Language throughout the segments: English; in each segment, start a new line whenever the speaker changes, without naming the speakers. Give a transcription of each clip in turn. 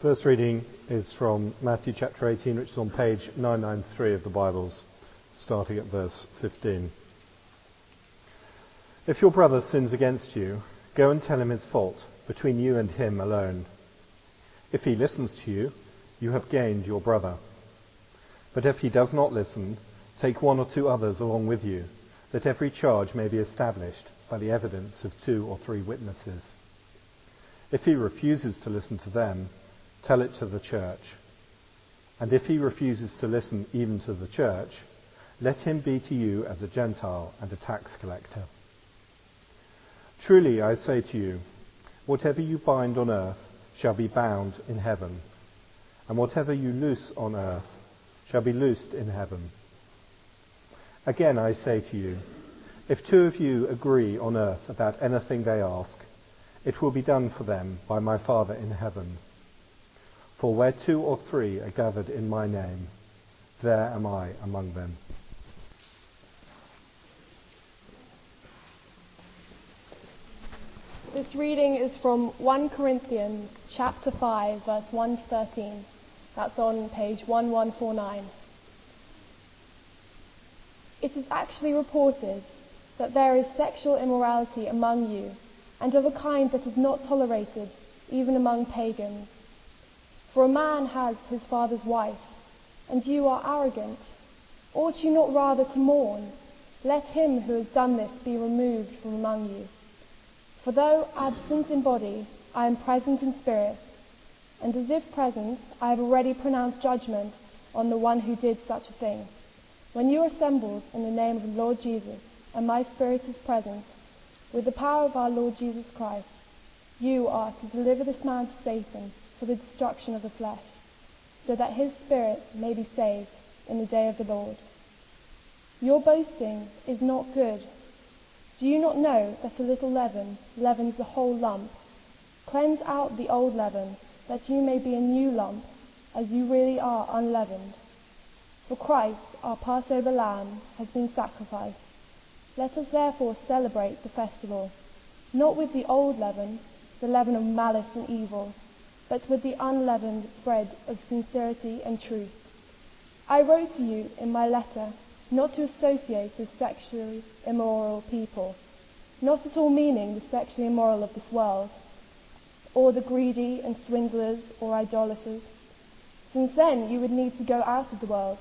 First reading is from Matthew chapter 18, which is on page 993 of the Bibles, starting at verse 15. If your brother sins against you, go and tell him his fault between you and him alone. If he listens to you, you have gained your brother. But if he does not listen, take one or two others along with you, that every charge may be established by the evidence of two or three witnesses. If he refuses to listen to them, tell it to the church. And if he refuses to listen even to the church, let him be to you as a Gentile and a tax collector. Truly I say to you, whatever you bind on earth shall be bound in heaven, and whatever you loose on earth shall be loosed in heaven. Again I say to you, if two of you agree on earth about anything they ask, it will be done for them by my Father in heaven. For where two or three are gathered in my name, there am I among them.
This reading is from 1 Corinthians chapter 5 verse 1 to 13. That's on page 1149. It is actually reported that there is sexual immorality among you, and of a kind that is not tolerated even among pagans. For a man has his father's wife, and you are arrogant. Ought you not rather to mourn? Let him who has done this be removed from among you. For though absent in body, I am present in spirit, and as if present, I have already pronounced judgment on the one who did such a thing. When you are assembled in the name of the Lord Jesus, and my spirit is present, with the power of our Lord Jesus Christ, you are to deliver this man to Satan for the destruction of the flesh, so that his spirit may be saved in the day of the Lord. Your boasting is not good. Do you not know that a little leaven leavens the whole lump? Cleanse out the old leaven, that you may be a new lump, as you really are unleavened. For Christ, our Passover lamb, has been sacrificed. Let us therefore celebrate the festival, not with the old leaven, the leaven of malice and evil, but with the unleavened bread of sincerity and truth. I wrote to you in my letter not to associate with sexually immoral people, not at all meaning the sexually immoral of this world, or the greedy and swindlers or idolaters, since then you would need to go out of the world.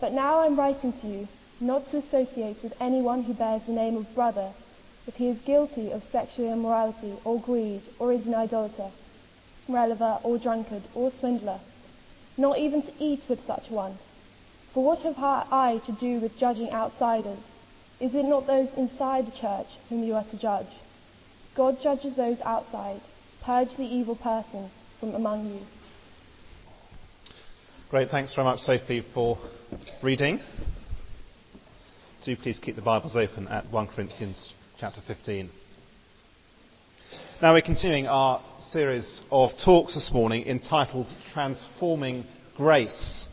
But now I'm writing to you not to associate with anyone who bears the name of brother if he is guilty of sexual immorality or greed or is an idolater, reveler or drunkard or swindler, not even to eat with such one. For what have I to do with judging outsiders? Is it not those inside the church whom you are to judge? God judges those outside. Purge the evil person from among you.
Great, thanks very much, Sophie, for reading. Do please keep the Bibles open at 1 Corinthians chapter 15. Now we're continuing our series of talks this morning entitled Transforming Grace.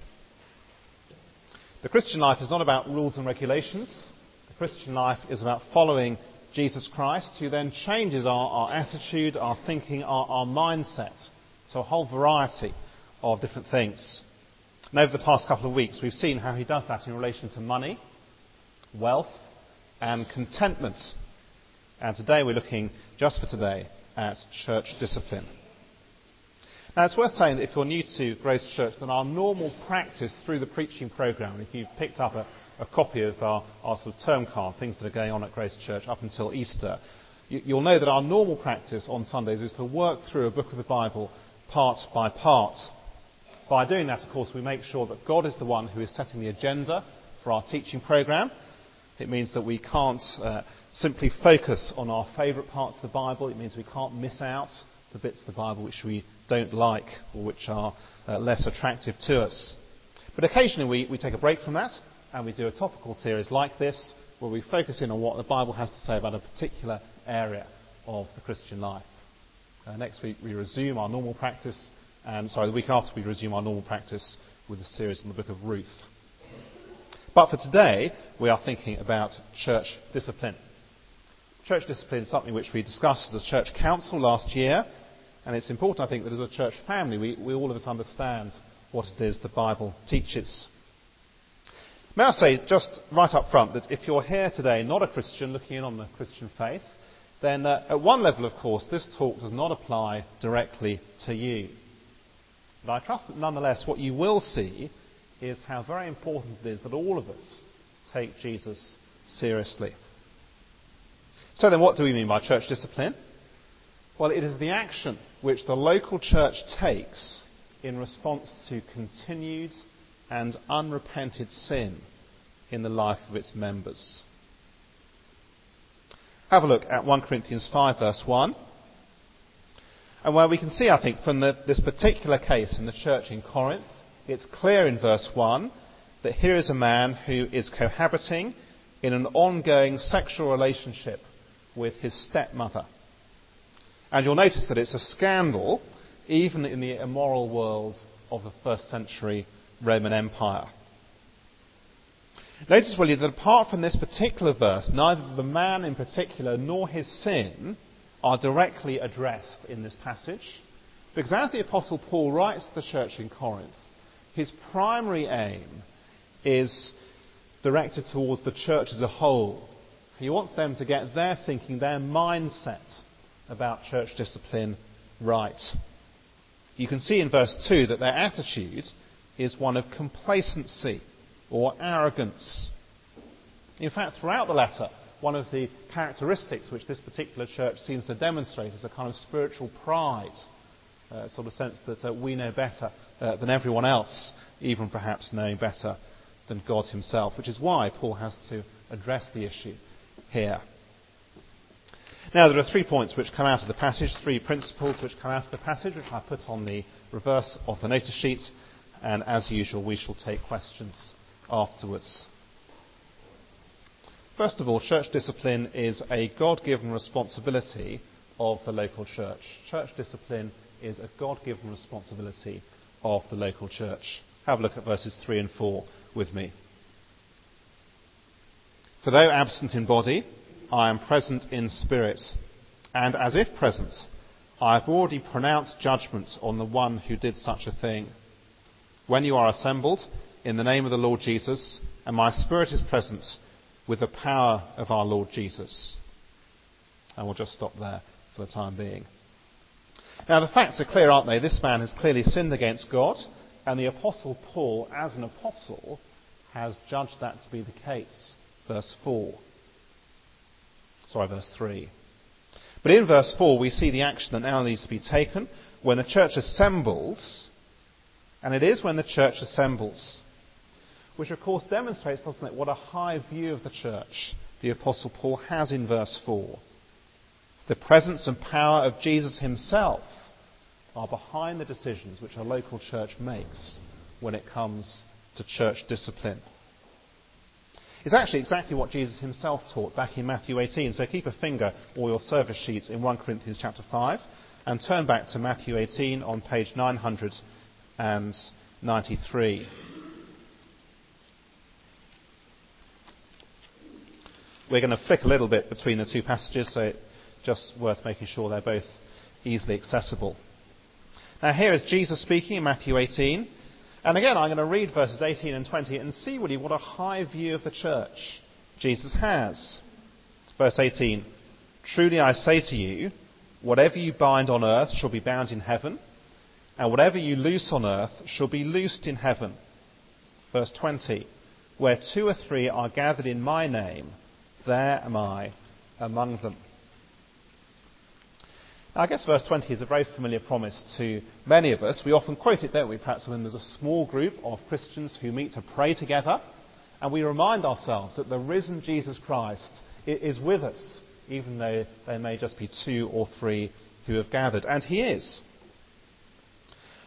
The Christian life is not about rules and regulations. The Christian life is about following Jesus Christ, who then changes our, our attitude, our thinking, our, our mindset. So a whole variety of different things. And over the past couple of weeks, we've seen how he does that in relation to money, wealth, and contentment. And today we're looking, just for today, at church discipline. Now, it's worth saying that if you're new to Grace Church, then our normal practice through the preaching programme, if you've picked up a, a copy of our, our, sort of term card, things that are going on at Grace Church up until Easter, you, you'll know that our normal practice on Sundays is to work through a book of the Bible part by part. By doing that, of course, we make sure that God is the one who is setting the agenda for our teaching programme. It means that we can't uh, simply focus on our favourite parts of the Bible. It means we can't miss out the bits of the Bible which we don't like or which are uh, less attractive to us. But occasionally we, we take a break from that and we do a topical series like this where we focus in on what the Bible has to say about a particular area of the Christian life. Uh, next week we resume our normal practice, and sorry, the week after we resume our normal practice with a series on the book of Ruth. But for today, we are thinking about church discipline. Church discipline is something which we discussed as a church council last year, And it's important, I think, that as a church family, we, we all of us understand what it is the Bible teaches. May I say, just right up front, that if you're here today not a Christian looking in on the Christian faith, then uh, at one level, of course, this talk does not apply directly to you. But I trust that nonetheless, what you will see is how very important it is that all of us take Jesus seriously. So then, what do we mean by church discipline? Well, it is the action which the local church takes in response to continued and unrepented sin in the life of its members. Have a look at 1 Corinthians 5, verse 1. And where we can see, I think, from the, this particular case in the church in Corinth, it's clear in verse 1 that here is a man who is cohabiting in an ongoing sexual relationship with his stepmother. And you'll notice that it's a scandal even in the immoral world of the first century Roman Empire. Notice, will you, that apart from this particular verse, neither the man in particular nor his sin are directly addressed in this passage. Because as the Apostle Paul writes to the church in Corinth, his primary aim is directed towards the church as a whole. He wants them to get their thinking, their mindset about church discipline right. You can see in verse 2 that their attitude is one of complacency or arrogance. In fact, throughout the letter, one of the characteristics which this particular church seems to demonstrate is a kind of spiritual pride, uh, sort of sense that uh, we know better uh, than everyone else, even perhaps knowing better than God Himself, which is why Paul has to address the issue here. Now, there are three points which come out of the passage, three principles which come out of the passage, which I put on the reverse of the notice sheet, and as usual, we shall take questions afterwards. First of all, church discipline is a God given responsibility of the local church. Church discipline is a God given responsibility of the local church. Have a look at verses 3 and 4 with me. For though absent in body, I am present in spirit, and as if present, I have already pronounced judgment on the one who did such a thing. When you are assembled in the name of the Lord Jesus, and my spirit is present with the power of our Lord Jesus. And we'll just stop there for the time being. Now, the facts are clear, aren't they? This man has clearly sinned against God, and the Apostle Paul, as an apostle, has judged that to be the case. Verse 4. Sorry, verse 3. But in verse 4, we see the action that now needs to be taken when the church assembles, and it is when the church assembles. Which, of course, demonstrates, doesn't it, what a high view of the church the Apostle Paul has in verse 4. The presence and power of Jesus himself are behind the decisions which a local church makes when it comes to church discipline. It's actually exactly what Jesus himself taught back in Matthew 18. So keep a finger or your service sheets in 1 Corinthians chapter 5 and turn back to Matthew 18 on page 993. We're going to flick a little bit between the two passages, so it's just worth making sure they're both easily accessible. Now, here is Jesus speaking in Matthew 18. And again, I'm going to read verses 18 and 20 and see really what a high view of the church Jesus has. Verse 18 Truly I say to you, whatever you bind on earth shall be bound in heaven, and whatever you loose on earth shall be loosed in heaven. Verse 20 Where two or three are gathered in my name, there am I among them. I guess verse 20 is a very familiar promise to many of us. We often quote it, don't we? Perhaps when there's a small group of Christians who meet to pray together, and we remind ourselves that the risen Jesus Christ is with us, even though there may just be two or three who have gathered. And he is.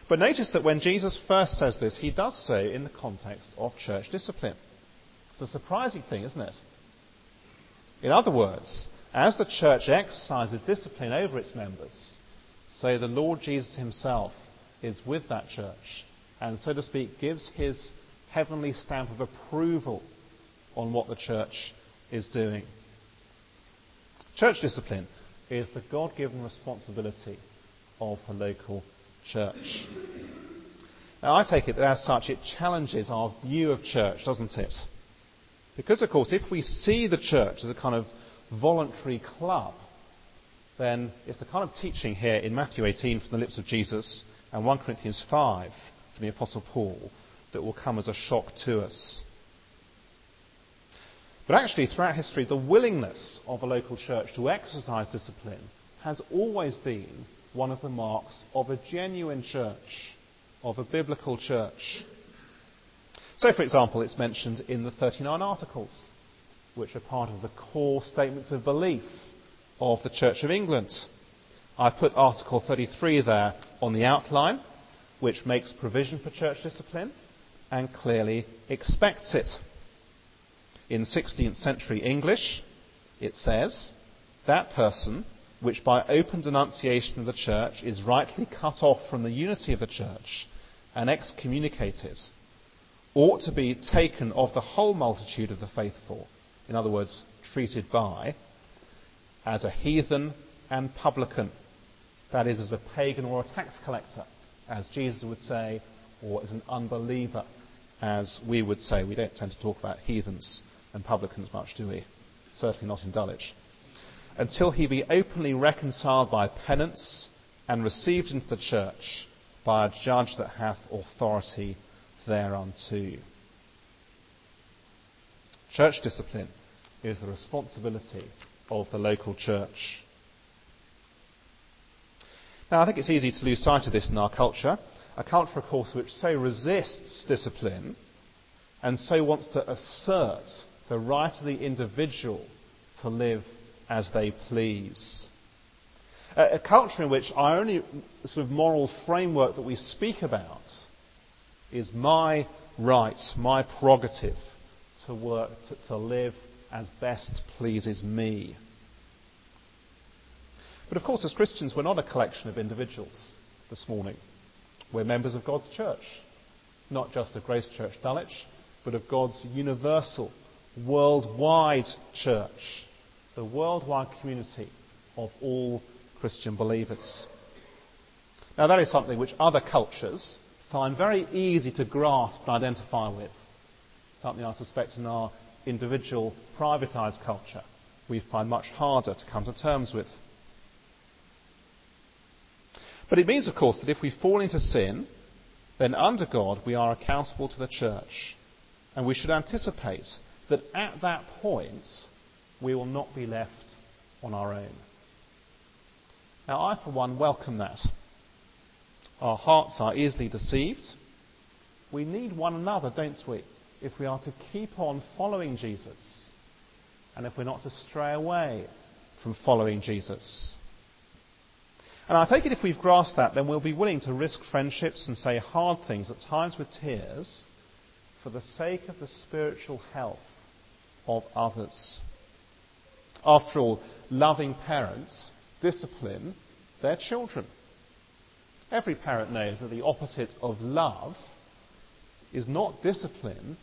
But notice that when Jesus first says this, he does so in the context of church discipline. It's a surprising thing, isn't it? In other words, as the church exercises discipline over its members, so the Lord Jesus himself is with that church and, so to speak, gives his heavenly stamp of approval on what the church is doing. Church discipline is the God given responsibility of the local church. Now, I take it that as such it challenges our view of church, doesn't it? Because, of course, if we see the church as a kind of voluntary club, then it's the kind of teaching here in Matthew 18 from the lips of Jesus and 1 Corinthians 5 from the Apostle Paul that will come as a shock to us. But actually, throughout history, the willingness of a local church to exercise discipline has always been one of the marks of a genuine church, of a biblical church. So, for example, it's mentioned in the 39 Articles, which are part of the core statements of belief of the Church of England. I put Article 33 there on the outline, which makes provision for church discipline and clearly expects it. In 16th century English, it says, that person which by open denunciation of the church is rightly cut off from the unity of the church and excommunicated, ought to be taken of the whole multitude of the faithful, in other words, treated by, as a heathen and publican, that is, as a pagan or a tax collector, as Jesus would say, or as an unbeliever, as we would say. We don't tend to talk about heathens and publicans much, do we? Certainly not in Dulwich until he be openly reconciled by penance and received into the church by a judge that hath authority thereunto. Church discipline is the responsibility of the local church. Now, I think it's easy to lose sight of this in our culture, a culture, of course, which so resists discipline and so wants to assert the right of the individual to live as they please. A, culture in which our only sort of moral framework that we speak about is my right, my prerogative to work, to, to live as best pleases me. But of course, as Christians, we're not a collection of individuals this morning. We're members of God's church, not just of Grace Church Dulwich, but of God's universal, worldwide church the worldwide community of all Christian believers. Now, that is something which other cultures find very easy to grasp and identify with. Something I suspect in our individual, privatized culture we find much harder to come to terms with. But it means, of course, that if we fall into sin, then under God we are accountable to the church. And we should anticipate that at that point we will not be left on our own. Now, I, for one, welcome that. Our hearts are easily deceived. We need one another, don't we, if we are to keep on following Jesus and if we're not to stray away from following Jesus. And I take it if we've grasped that, then we'll be willing to risk friendships and say hard things, at times with tears, for the sake of the spiritual health of others. After all, loving parents discipline their children. Every parent knows that the opposite of love is not discipline,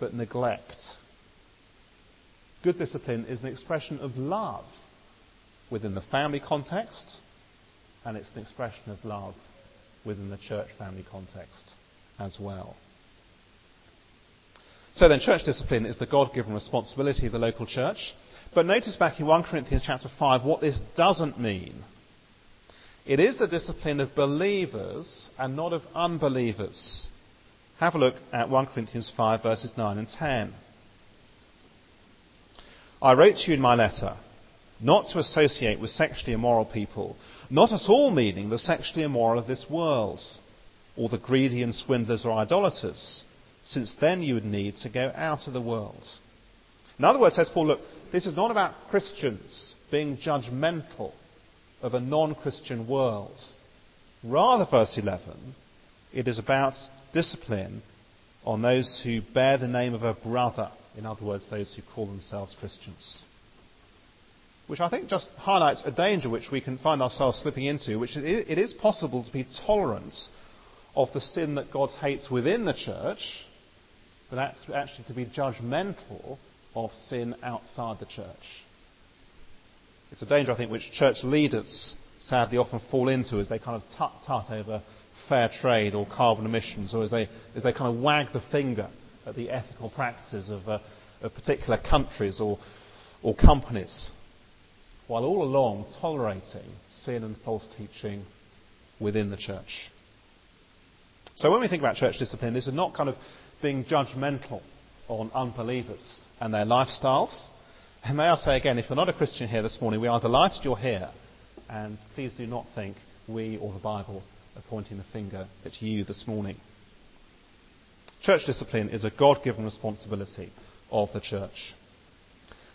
but neglect. Good discipline is an expression of love within the family context, and it's an expression of love within the church family context as well. So then, church discipline is the God given responsibility of the local church. But notice back in 1 Corinthians chapter 5 what this doesn't mean. It is the discipline of believers and not of unbelievers. Have a look at 1 Corinthians 5 verses 9 and 10. I wrote to you in my letter not to associate with sexually immoral people, not at all meaning the sexually immoral of this world, or the greedy and swindlers or idolaters, since then you would need to go out of the world. In other words, says Paul, look, this is not about Christians being judgmental of a non Christian world. Rather, verse 11, it is about discipline on those who bear the name of a brother, in other words, those who call themselves Christians. Which I think just highlights a danger which we can find ourselves slipping into, which it is possible to be tolerant of the sin that God hates within the church, but actually to be judgmental of sin outside the church. It's a danger, I think, which church leaders sadly often fall into as they kind of tut tut over fair trade or carbon emissions, or as they, as they kind of wag the finger at the ethical practices of, uh, of particular countries or, or companies, while all along tolerating sin and false teaching within the church. So when we think about church discipline, this is not kind of being judgmental on unbelievers and their lifestyles. And may I say again, if you're not a Christian here this morning, we are delighted you're here. And please do not think we or the Bible are pointing the finger at you this morning. Church discipline is a God given responsibility of the church.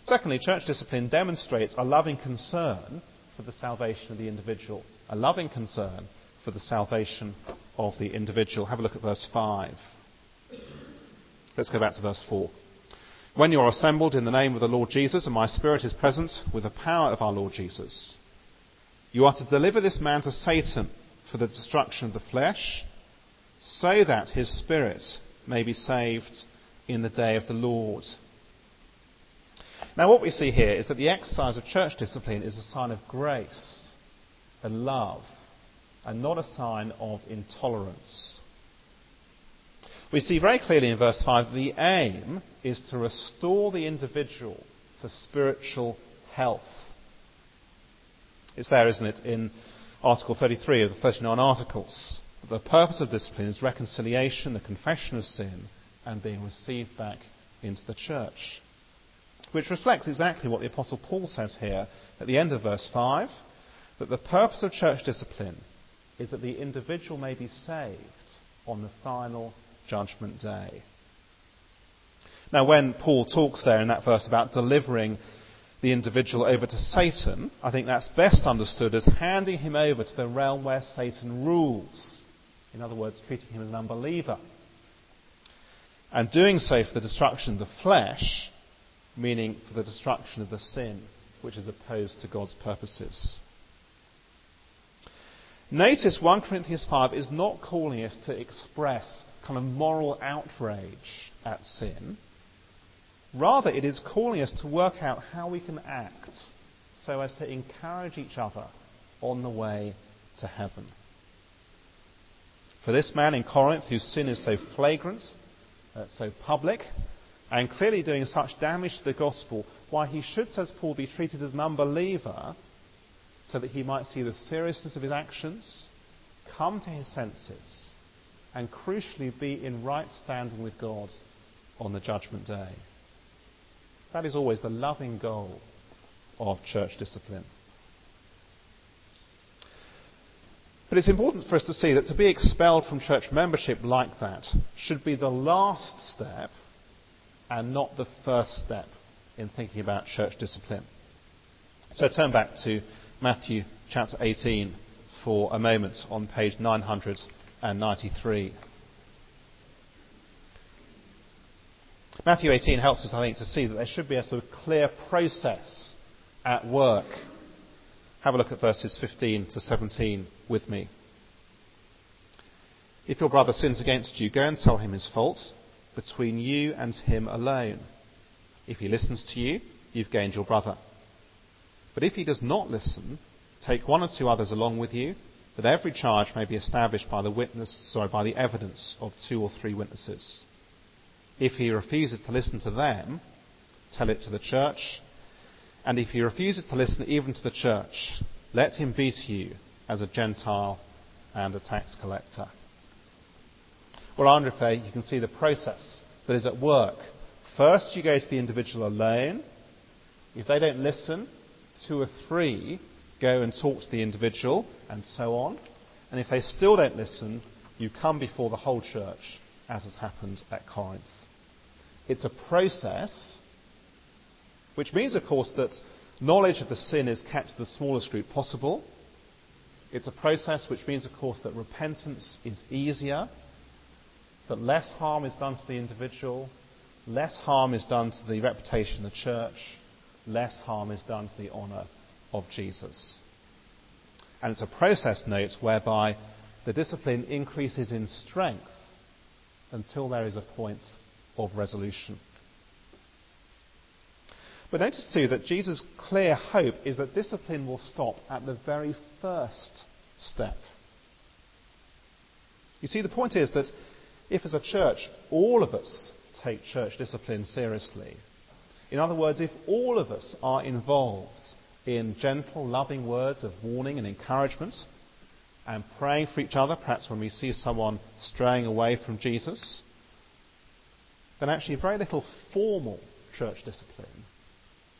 Secondly, church discipline demonstrates a loving concern for the salvation of the individual, a loving concern for the salvation of the individual. Have a look at verse 5. Let's go back to verse 4. When you are assembled in the name of the Lord Jesus, and my Spirit is present with the power of our Lord Jesus, you are to deliver this man to Satan for the destruction of the flesh, so that his spirit may be saved in the day of the Lord. Now, what we see here is that the exercise of church discipline is a sign of grace and love, and not a sign of intolerance. We see very clearly in verse 5 that the aim is to restore the individual to spiritual health. It's there, isn't it, in Article 33 of the 39 Articles. The purpose of discipline is reconciliation, the confession of sin, and being received back into the church. Which reflects exactly what the Apostle Paul says here at the end of verse 5 that the purpose of church discipline is that the individual may be saved on the final judgment day. Now, when Paul talks there in that verse about delivering the individual over to Satan, I think that's best understood as handing him over to the realm where Satan rules. In other words, treating him as an unbeliever. And doing so for the destruction of the flesh, meaning for the destruction of the sin which is opposed to God's purposes. Notice 1 Corinthians 5 is not calling us to express kind of moral outrage at sin. Rather, it is calling us to work out how we can act so as to encourage each other on the way to heaven. For this man in Corinth, whose sin is so flagrant, uh, so public, and clearly doing such damage to the gospel, why he should, says Paul, be treated as an unbeliever so that he might see the seriousness of his actions, come to his senses, and crucially be in right standing with God on the judgment day. That is always the loving goal of church discipline. But it's important for us to see that to be expelled from church membership like that should be the last step and not the first step in thinking about church discipline. So turn back to Matthew chapter 18 for a moment on page 993. Matthew 18 helps us, I think, to see that there should be a sort of clear process at work. Have a look at verses 15 to 17 with me. If your brother sins against you, go and tell him his fault between you and him alone. If he listens to you, you've gained your brother. But if he does not listen, take one or two others along with you, that every charge may be established by the witness, sorry, by the evidence of two or three witnesses. If he refuses to listen to them, tell it to the church. And if he refuses to listen even to the church, let him be to you as a Gentile and a tax collector. Well, if there you can see the process that is at work. First, you go to the individual alone. If they don't listen, two or three go and talk to the individual, and so on. And if they still don't listen, you come before the whole church, as has happened at Corinth. It's a process, which means, of course, that knowledge of the sin is kept to the smallest group possible. It's a process which means, of course, that repentance is easier, that less harm is done to the individual, less harm is done to the reputation of the church, less harm is done to the honour of Jesus. And it's a process, note, whereby the discipline increases in strength until there is a point of resolution. But notice too that Jesus' clear hope is that discipline will stop at the very first step. You see, the point is that if as a church all of us take church discipline seriously, in other words, if all of us are involved in gentle, loving words of warning and encouragement, and praying for each other, perhaps when we see someone straying away from Jesus, then actually very little formal church discipline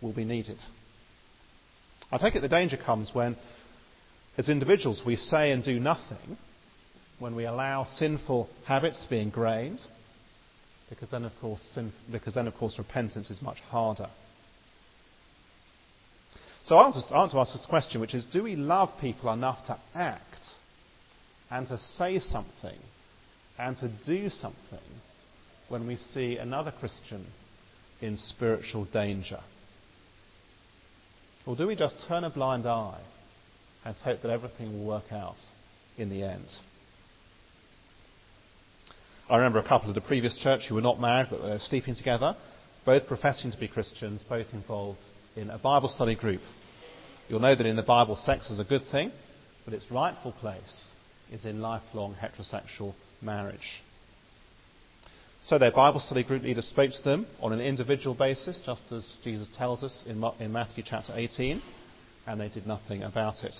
will be needed. I take it the danger comes when, as individuals, we say and do nothing, when we allow sinful habits to be ingrained, because then, of course, sin, because then, of course, repentance is much harder. So I want, to, I want to ask this question, which is do we love people enough to act and to say something and to do something when we see another Christian in spiritual danger? Or do we just turn a blind eye and hope that everything will work out in the end? I remember a couple at the previous church who were not married but were sleeping together, both professing to be Christians, both involved in a Bible study group. You'll know that in the Bible, sex is a good thing, but its rightful place is in lifelong heterosexual marriage. So their Bible study group leader spoke to them on an individual basis, just as Jesus tells us in, in Matthew chapter 18, and they did nothing about it.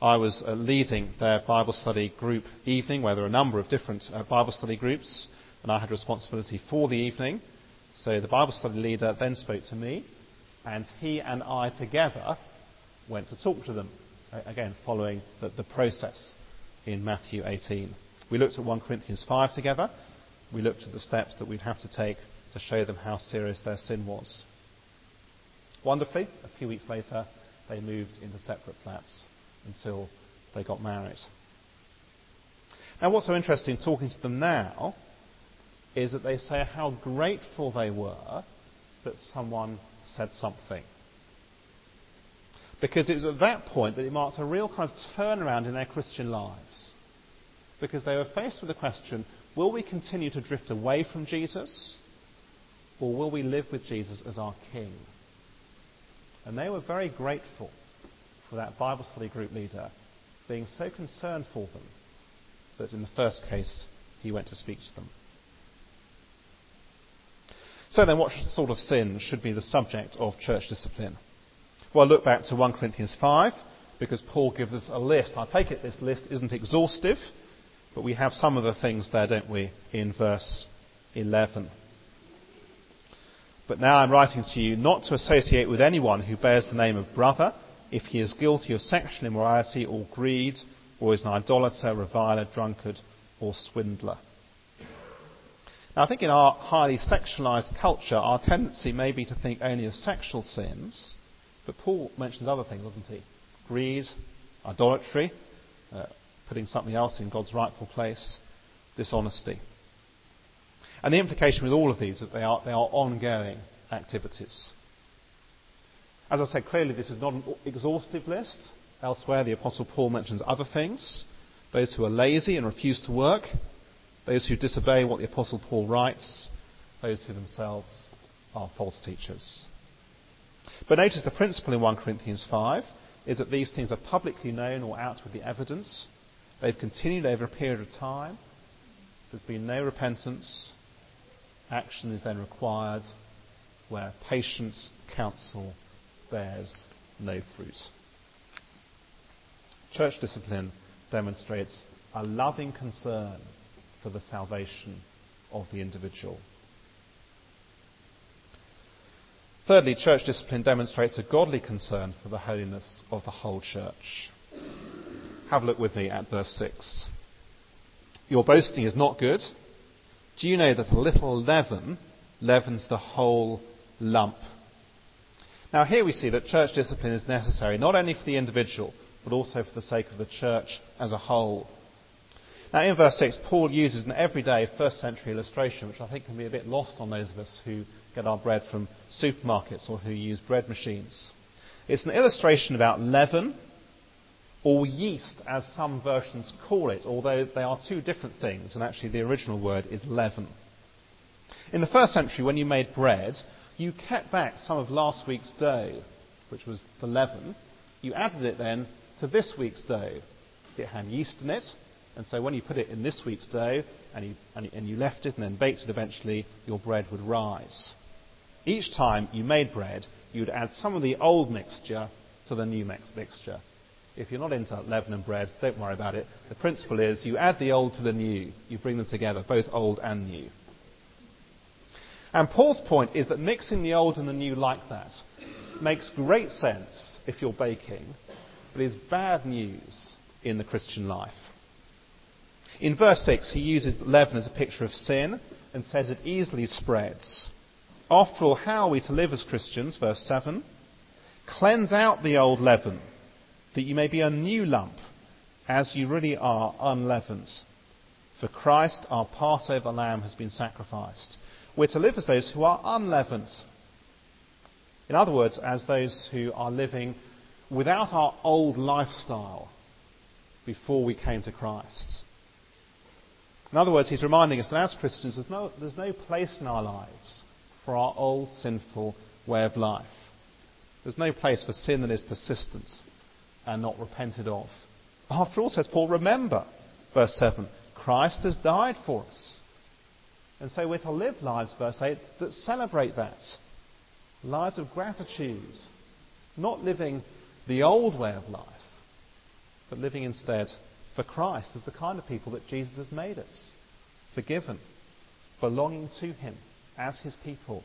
I was uh, leading their Bible study group evening, where there were a number of different uh, Bible study groups, and I had responsibility for the evening. So the Bible study leader then spoke to me, and he and I together went to talk to them, again, following the, the process in Matthew 18. We looked at 1 Corinthians 5 together. We looked at the steps that we'd have to take to show them how serious their sin was. Wonderfully, a few weeks later, they moved into separate flats until they got married. Now, what's so interesting talking to them now is that they say how grateful they were that someone said something. Because it was at that point that it marked a real kind of turnaround in their Christian lives. Because they were faced with the question will we continue to drift away from Jesus? Or will we live with Jesus as our King? And they were very grateful for that Bible study group leader being so concerned for them that in the first case he went to speak to them. So then, what sort of sin should be the subject of church discipline? Well, look back to 1 Corinthians 5 because Paul gives us a list. I take it this list isn't exhaustive, but we have some of the things there, don't we, in verse 11. But now I'm writing to you not to associate with anyone who bears the name of brother if he is guilty of sexual immorality or greed, or is an idolater, reviler, drunkard, or swindler. Now, I think in our highly sexualized culture, our tendency may be to think only of sexual sins, but Paul mentions other things, doesn't he? Greed, idolatry, uh, putting something else in God's rightful place, dishonesty. And the implication with all of these is that they are, they are ongoing activities. As I said, clearly this is not an exhaustive list. Elsewhere, the Apostle Paul mentions other things those who are lazy and refuse to work, those who disobey what the Apostle Paul writes, those who themselves are false teachers. But notice the principle in 1 Corinthians 5 is that these things are publicly known or out with the evidence. They've continued over a period of time. There's been no repentance. Action is then required where patience, counsel, bears no fruit. Church discipline demonstrates a loving concern for the salvation of the individual. Thirdly, church discipline demonstrates a godly concern for the holiness of the whole church. Have a look with me at verse 6. Your boasting is not good. Do you know that a little leaven leavens the whole lump? Now, here we see that church discipline is necessary not only for the individual, but also for the sake of the church as a whole. Now, in verse 6, Paul uses an everyday first century illustration, which I think can be a bit lost on those of us who get our bread from supermarkets or who use bread machines. It's an illustration about leaven, or yeast, as some versions call it, although they are two different things, and actually the original word is leaven. In the first century, when you made bread, you kept back some of last week's dough, which was the leaven, you added it then to this week's dough. It had yeast in it, and so when you put it in this week's dough and you, and, and you left it and then baked it eventually, your bread would rise. Each time you made bread, you'd add some of the old mixture to the new mix- mixture. If you're not into leaven and bread, don't worry about it. The principle is you add the old to the new. You bring them together, both old and new. And Paul's point is that mixing the old and the new like that makes great sense if you're baking, but is bad news in the Christian life. In verse 6, he uses leaven as a picture of sin and says it easily spreads. After all, how are we to live as Christians? Verse 7 Cleanse out the old leaven, that you may be a new lump, as you really are unleavened. For Christ, our Passover lamb, has been sacrificed. We're to live as those who are unleavened. In other words, as those who are living without our old lifestyle before we came to Christ. In other words, he's reminding us that as Christians, there's no, there's no place in our lives for our old sinful way of life. There's no place for sin that is persistent and not repented of. After all, says Paul, remember, verse 7, Christ has died for us. And so we're to live lives, verse 8, that celebrate that. Lives of gratitude. Not living the old way of life, but living instead for Christ as the kind of people that Jesus has made us. Forgiven, belonging to Him as His people,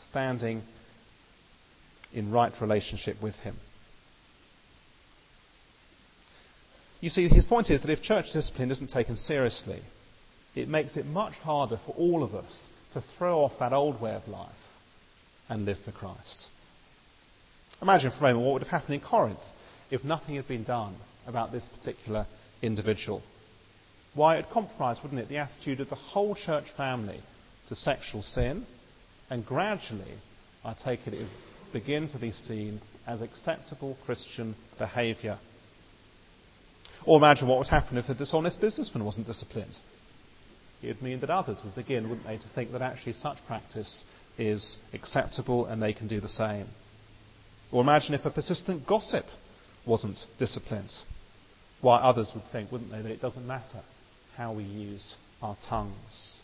standing in right relationship with Him. You see, his point is that if church discipline isn't taken seriously, it makes it much harder for all of us to throw off that old way of life and live for Christ. Imagine for a moment what would have happened in Corinth if nothing had been done about this particular individual. Why, it compromised, wouldn't it, the attitude of the whole church family to sexual sin, and gradually, I take it, it would begin to be seen as acceptable Christian behaviour. Or imagine what would happen if the dishonest businessman wasn't disciplined. It would mean that others would begin, wouldn't they, to think that actually such practice is acceptable and they can do the same. Or imagine if a persistent gossip wasn't disciplined. Why others would think, wouldn't they, that it doesn't matter how we use our tongues.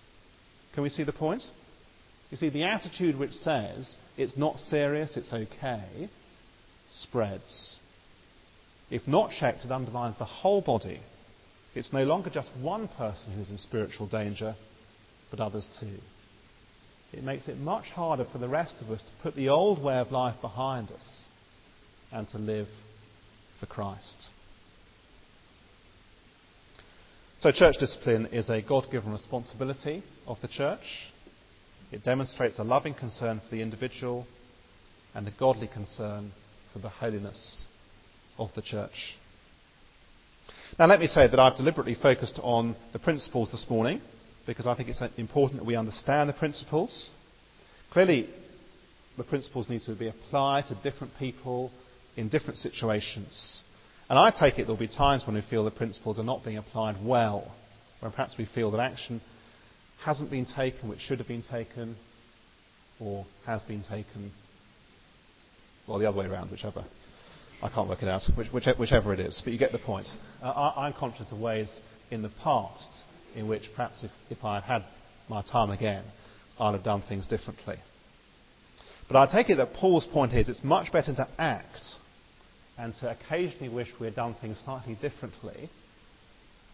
Can we see the point? You see, the attitude which says it's not serious, it's okay, spreads. If not checked, it undermines the whole body it's no longer just one person who's in spiritual danger, but others too. It makes it much harder for the rest of us to put the old way of life behind us and to live for Christ. So, church discipline is a God given responsibility of the church. It demonstrates a loving concern for the individual and a godly concern for the holiness of the church. Now, let me say that I've deliberately focused on the principles this morning because I think it's important that we understand the principles. Clearly, the principles need to be applied to different people in different situations. And I take it there'll be times when we feel the principles are not being applied well, when perhaps we feel that action hasn't been taken which should have been taken, or has been taken, or the other way around, whichever. I can't work it out, which, whichever it is, but you get the point. Uh, I, am conscious of ways in the past in which perhaps if, if I had had my time again, I'd have done things differently. But I take it that Paul's point is it's much better to act and to occasionally wish we had done things slightly differently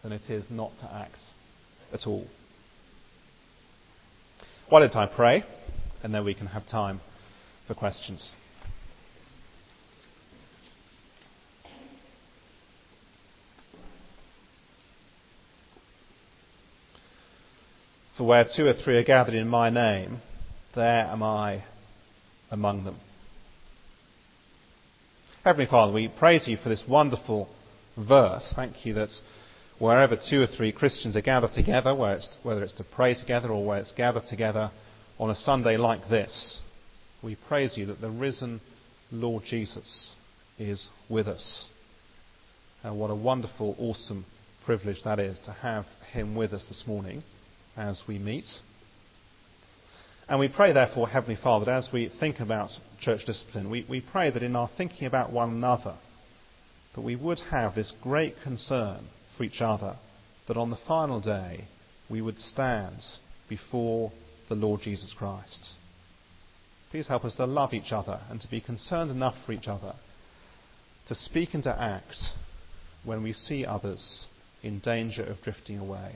than it is not to act at all. Why don't I pray, and then we can have time for questions. For where two or three are gathered in my name, there am I among them. Heavenly Father, we praise you for this wonderful verse. Thank you that wherever two or three Christians are gathered together, whether it's to pray together or where it's gathered together on a Sunday like this, we praise you that the risen Lord Jesus is with us. And what a wonderful, awesome privilege that is to have him with us this morning as we meet. And we pray, therefore, Heavenly Father, that as we think about church discipline, we, we pray that in our thinking about one another, that we would have this great concern for each other, that on the final day we would stand before the Lord Jesus Christ. Please help us to love each other and to be concerned enough for each other to speak and to act when we see others in danger of drifting away.